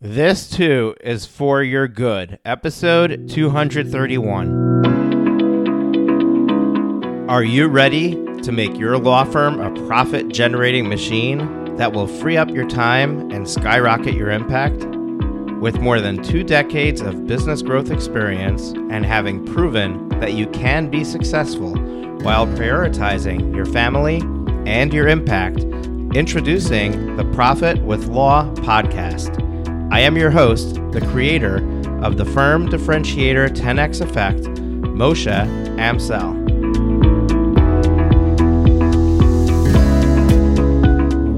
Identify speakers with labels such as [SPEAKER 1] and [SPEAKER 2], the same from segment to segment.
[SPEAKER 1] This too is for your good. Episode 231. Are you ready to make your law firm a profit generating machine that will free up your time and skyrocket your impact? With more than two decades of business growth experience and having proven that you can be successful while prioritizing your family and your impact, introducing the Profit with Law podcast. I am your host, the creator of the firm differentiator 10x effect, Moshe Amsel.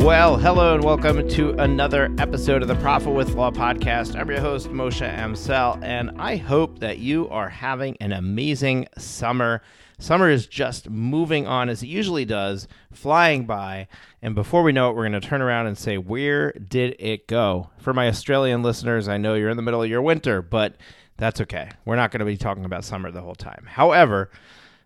[SPEAKER 1] Well, hello and welcome to another episode of the Profit with Law podcast. I'm your host, Moshe Amsel, and I hope that you are having an amazing summer. Summer is just moving on as it usually does, flying by. And before we know it, we're going to turn around and say, Where did it go? For my Australian listeners, I know you're in the middle of your winter, but that's okay. We're not going to be talking about summer the whole time. However,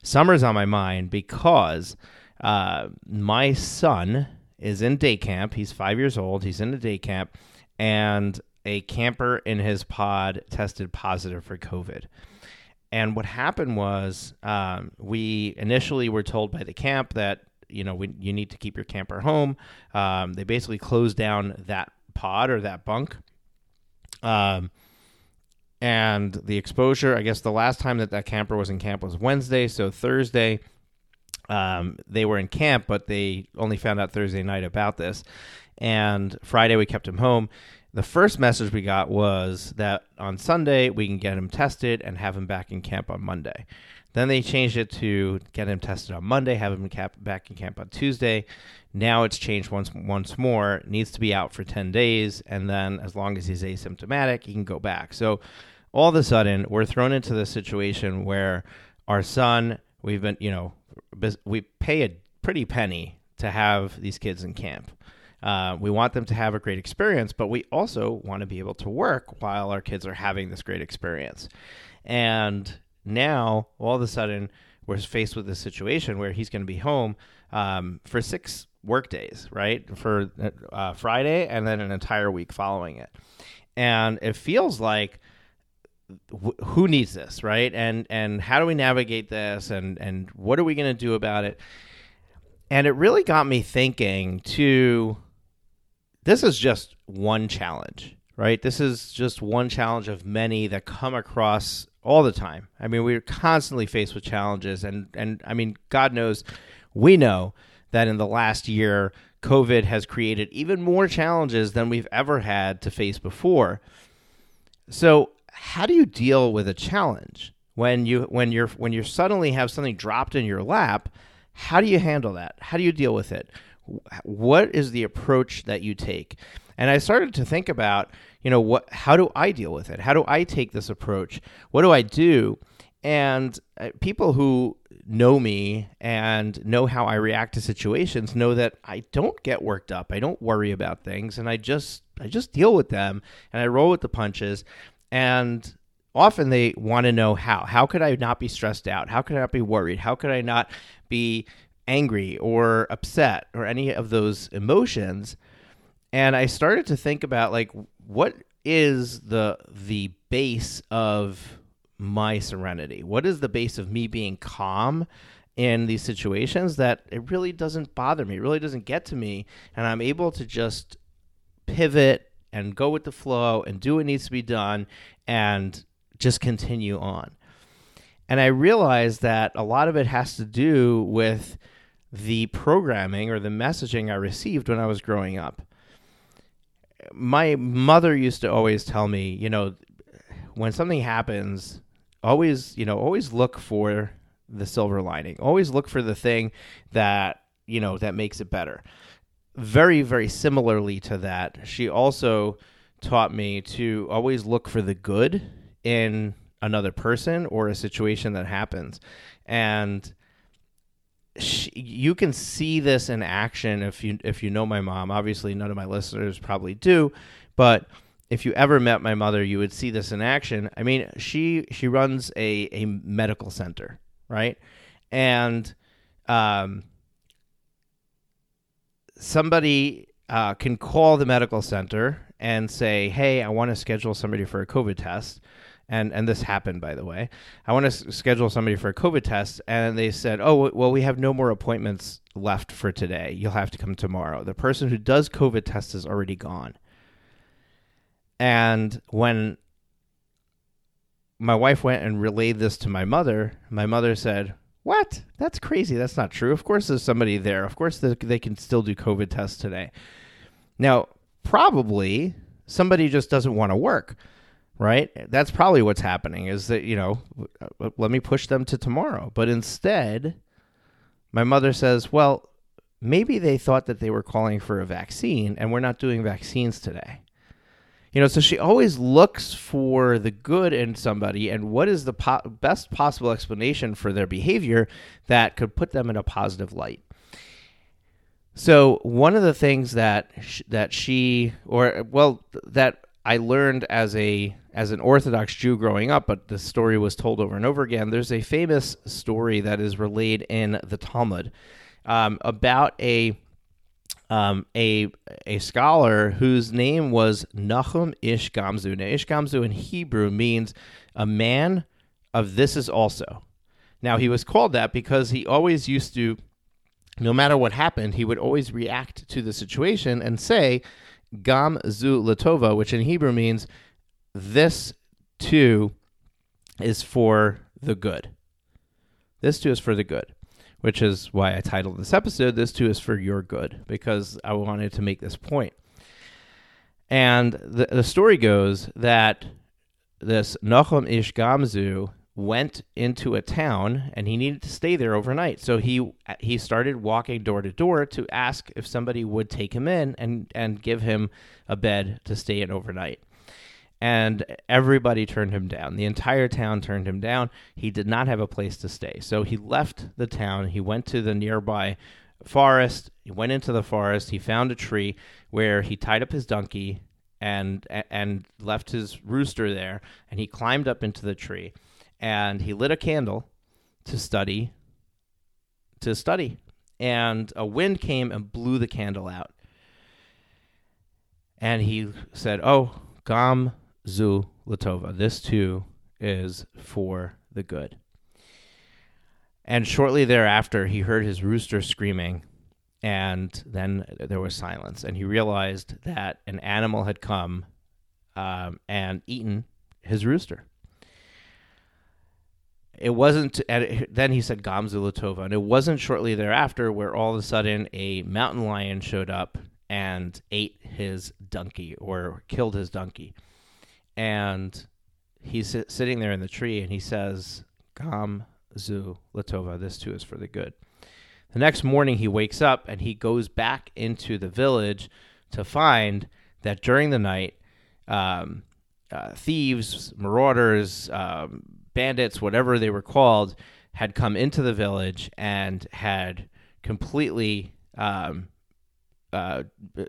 [SPEAKER 1] summer's on my mind because uh, my son is in day camp. He's five years old. He's in a day camp, and a camper in his pod tested positive for COVID. And what happened was, um, we initially were told by the camp that you know we, you need to keep your camper home. Um, they basically closed down that pod or that bunk. Um, and the exposure, I guess the last time that that camper was in camp was Wednesday. So Thursday, um, they were in camp, but they only found out Thursday night about this. And Friday, we kept him home the first message we got was that on Sunday we can get him tested and have him back in camp on Monday. Then they changed it to get him tested on Monday, have him back in camp on Tuesday. Now it's changed once once more. Needs to be out for ten days, and then as long as he's asymptomatic, he can go back. So all of a sudden, we're thrown into the situation where our son, we've been, you know, we pay a pretty penny to have these kids in camp. Uh, we want them to have a great experience, but we also want to be able to work while our kids are having this great experience. And now, all of a sudden, we're faced with this situation where he's going to be home um, for six work days, right? For uh, Friday and then an entire week following it. And it feels like who needs this right and and how do we navigate this and and what are we going to do about it and it really got me thinking to this is just one challenge, right? This is just one challenge of many that come across all the time. I mean, we're constantly faced with challenges, and and I mean, God knows, we know that in the last year, COVID has created even more challenges than we've ever had to face before. So, how do you deal with a challenge when you when you're when you suddenly have something dropped in your lap? How do you handle that? How do you deal with it? What is the approach that you take? And I started to think about, you know, what how do I deal with it? How do I take this approach? What do I do? And uh, people who know me and know how I react to situations know that I don't get worked up. I don't worry about things and I just I just deal with them and I roll with the punches and often they want to know how. How could I not be stressed out? How could I not be worried? How could I not be angry or upset or any of those emotions. And i started to think about like what is the the base of my serenity? What is the base of me being calm in these situations that it really doesn't bother me it really doesn't get to me and i'm able to just pivot and go with the flow and do what needs to be done and just continue on. And i realized that a lot of it has to do with the programming or the messaging I received when I was growing up. My mother used to always tell me, you know, when something happens, always, you know, always look for the silver lining. Always look for the thing that, you know, that makes it better. Very, very similarly to that, she also taught me to always look for the good in another person or a situation that happens. And she, you can see this in action if you if you know my mom. Obviously, none of my listeners probably do, but if you ever met my mother, you would see this in action. I mean, she she runs a a medical center, right? And um, somebody uh, can call the medical center and say, "Hey, I want to schedule somebody for a COVID test." And and this happened by the way. I want to s- schedule somebody for a COVID test and they said, "Oh, well we have no more appointments left for today. You'll have to come tomorrow." The person who does COVID test is already gone. And when my wife went and relayed this to my mother, my mother said, "What? That's crazy. That's not true. Of course there's somebody there. Of course they, they can still do COVID tests today." Now, probably somebody just doesn't want to work, right? That's probably what's happening is that, you know, uh, let me push them to tomorrow. But instead, my mother says, "Well, maybe they thought that they were calling for a vaccine and we're not doing vaccines today." You know, so she always looks for the good in somebody and what is the po- best possible explanation for their behavior that could put them in a positive light. So one of the things that sh- that she or well that I learned as a as an Orthodox Jew growing up, but the story was told over and over again. There's a famous story that is relayed in the Talmud um, about a um, a a scholar whose name was Nachum Ish Gamzu. Now, Ish Gamzu in Hebrew means a man of this is also. Now, he was called that because he always used to, no matter what happened, he would always react to the situation and say, Gam Zu Latova, which in Hebrew means this too is for the good. This too is for the good which is why I titled this episode, This Too is for Your Good, because I wanted to make this point. And the, the story goes that this Nachum Ish Gamzu went into a town and he needed to stay there overnight. So he he started walking door to door to ask if somebody would take him in and, and give him a bed to stay in overnight and everybody turned him down. The entire town turned him down. He did not have a place to stay. So he left the town. He went to the nearby forest. He went into the forest. He found a tree where he tied up his donkey and and left his rooster there and he climbed up into the tree and he lit a candle to study to study and a wind came and blew the candle out and he said oh gam zu latova. This too is for the good. And shortly thereafter, he heard his rooster screaming, and then there was silence. And he realized that an animal had come um, and eaten his rooster. It wasn't, and then he said Gamzu Latova, and it wasn't shortly thereafter where all of a sudden a mountain lion showed up and ate his donkey or killed his donkey and he's sitting there in the tree and he says, Gam zu latova, this too is for the good. The next morning he wakes up and he goes back into the village to find that during the night, um, uh, thieves, marauders, um, bandits, whatever they were called, had come into the village and had completely, um, uh,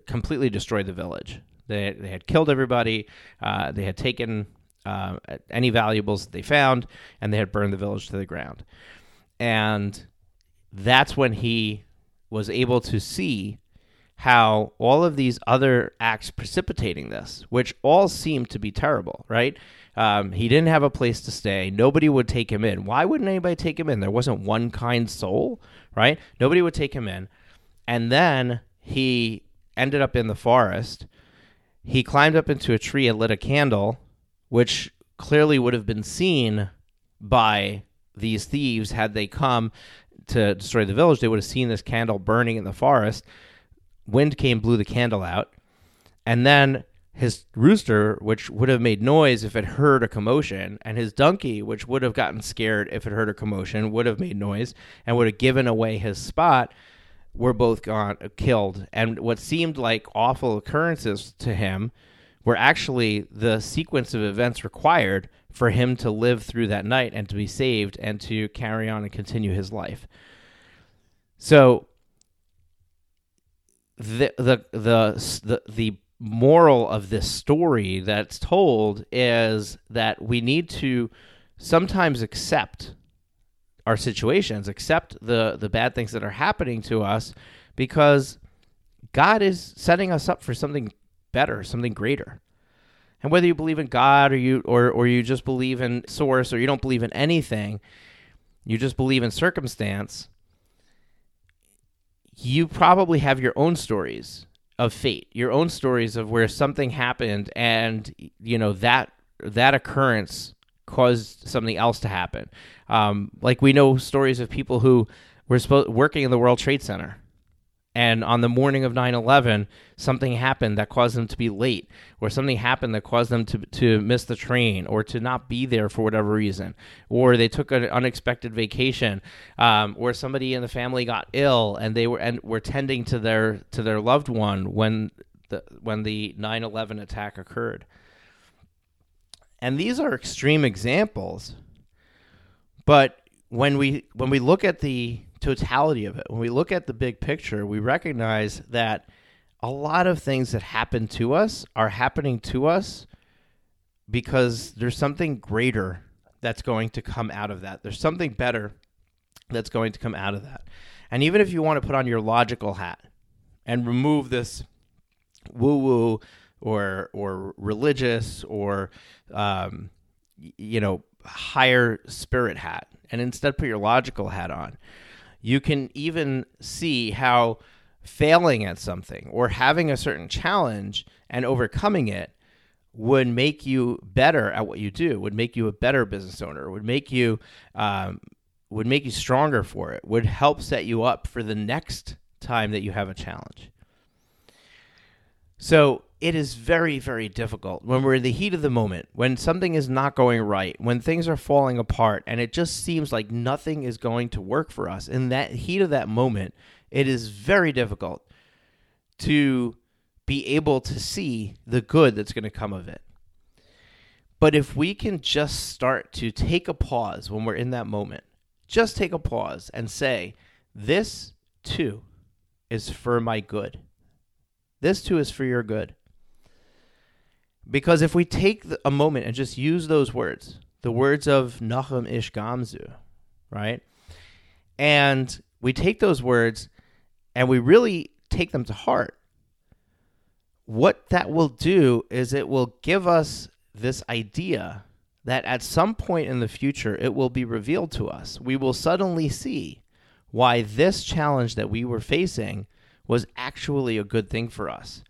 [SPEAKER 1] completely destroyed the village. They, they had killed everybody. Uh, they had taken uh, any valuables that they found, and they had burned the village to the ground. And that's when he was able to see how all of these other acts precipitating this, which all seemed to be terrible, right? Um, he didn't have a place to stay. Nobody would take him in. Why wouldn't anybody take him in? There wasn't one kind soul, right? Nobody would take him in. And then he ended up in the forest he climbed up into a tree and lit a candle, which clearly would have been seen by these thieves had they come to destroy the village. They would have seen this candle burning in the forest. Wind came, blew the candle out. And then his rooster, which would have made noise if it heard a commotion, and his donkey, which would have gotten scared if it heard a commotion, would have made noise and would have given away his spot were both gone killed. And what seemed like awful occurrences to him were actually the sequence of events required for him to live through that night and to be saved and to carry on and continue his life. So the the the the, the moral of this story that's told is that we need to sometimes accept our situations, accept the the bad things that are happening to us because God is setting us up for something better, something greater. And whether you believe in God or you or or you just believe in source or you don't believe in anything, you just believe in circumstance, you probably have your own stories of fate, your own stories of where something happened and you know that that occurrence caused something else to happen. Um, like we know stories of people who were working in the World Trade Center and on the morning of 9-11 something happened that caused them to be late or something happened that caused them to, to miss the train or to not be there for whatever reason or they took an unexpected vacation um, or somebody in the family got ill and they were and were tending to their to their loved one when the when the 9-11 attack occurred. And these are extreme examples but when we when we look at the totality of it, when we look at the big picture, we recognize that a lot of things that happen to us are happening to us because there's something greater that's going to come out of that. There's something better that's going to come out of that. And even if you want to put on your logical hat and remove this woo woo or or religious or um, you know higher spirit hat and instead put your logical hat on you can even see how failing at something or having a certain challenge and overcoming it would make you better at what you do would make you a better business owner would make you um, would make you stronger for it would help set you up for the next time that you have a challenge. So it is very, very difficult when we're in the heat of the moment, when something is not going right, when things are falling apart, and it just seems like nothing is going to work for us. In that heat of that moment, it is very difficult to be able to see the good that's going to come of it. But if we can just start to take a pause when we're in that moment, just take a pause and say, This too is for my good. This too is for your good. Because if we take a moment and just use those words, the words of Nachum Ish Gamzu, right? And we take those words and we really take them to heart. What that will do is it will give us this idea that at some point in the future it will be revealed to us. We will suddenly see why this challenge that we were facing was actually a good thing for us.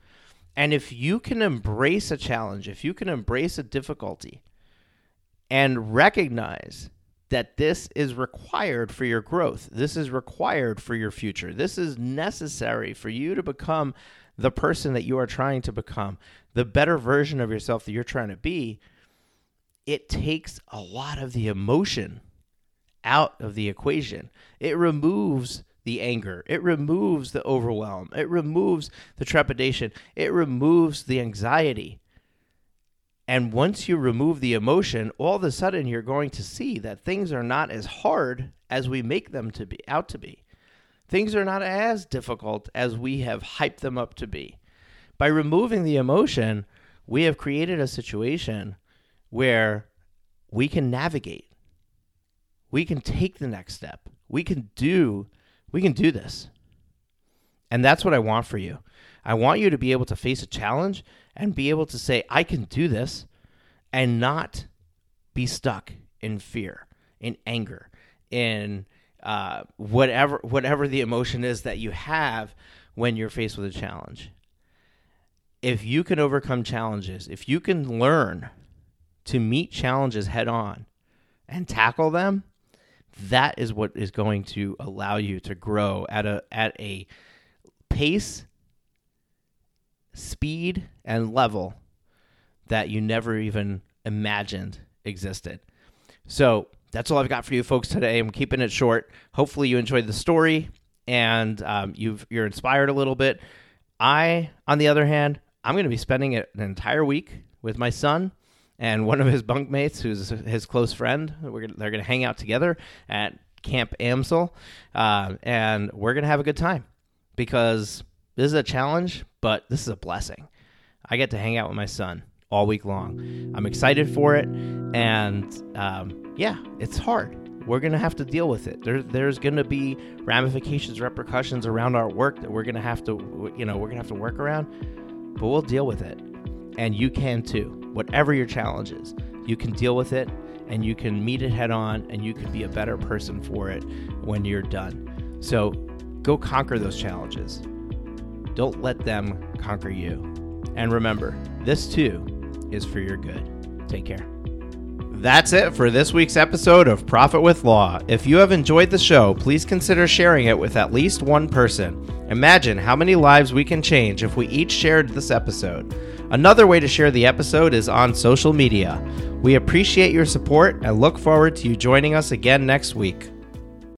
[SPEAKER 1] And if you can embrace a challenge, if you can embrace a difficulty and recognize that this is required for your growth, this is required for your future, this is necessary for you to become the person that you are trying to become, the better version of yourself that you're trying to be, it takes a lot of the emotion out of the equation. It removes the anger. It removes the overwhelm. It removes the trepidation. It removes the anxiety. And once you remove the emotion, all of a sudden you're going to see that things are not as hard as we make them to be out to be. Things are not as difficult as we have hyped them up to be. By removing the emotion, we have created a situation where we can navigate. We can take the next step. We can do we can do this. And that's what I want for you. I want you to be able to face a challenge and be able to say, I can do this, and not be stuck in fear, in anger, in uh, whatever whatever the emotion is that you have when you're faced with a challenge. If you can overcome challenges, if you can learn to meet challenges head on and tackle them, that is what is going to allow you to grow at a at a pace speed and level that you never even imagined existed. So that's all i've got for you folks today. I'm keeping it short. Hopefully you enjoyed the story and um, you've you're inspired a little bit. I on the other hand i'm going to be spending an entire week with my son and one of his bunkmates, who's his close friend. Gonna, they're going to hang out together at Camp Amsel, uh, and we're going to have a good time because this is a challenge, but this is a blessing. I get to hang out with my son all week long. I'm excited for it, and um, yeah, it's hard. We're gonna have to deal with it. There, there's gonna be ramifications, repercussions around our work that we're gonna have to, you know, we're gonna have to work around. but we'll deal with it. And you can too. Whatever your challenge is, you can deal with it and you can meet it head on and you can be a better person for it when you're done. So go conquer those challenges. Don't let them conquer you. And remember, this too is for your good. Take care. That's it for this week's episode of Profit with Law. If you have enjoyed the show, please consider sharing it with at least one person. Imagine how many lives we can change if we each shared this episode. Another way to share the episode is on social media. We appreciate your support and look forward to you joining us again next week.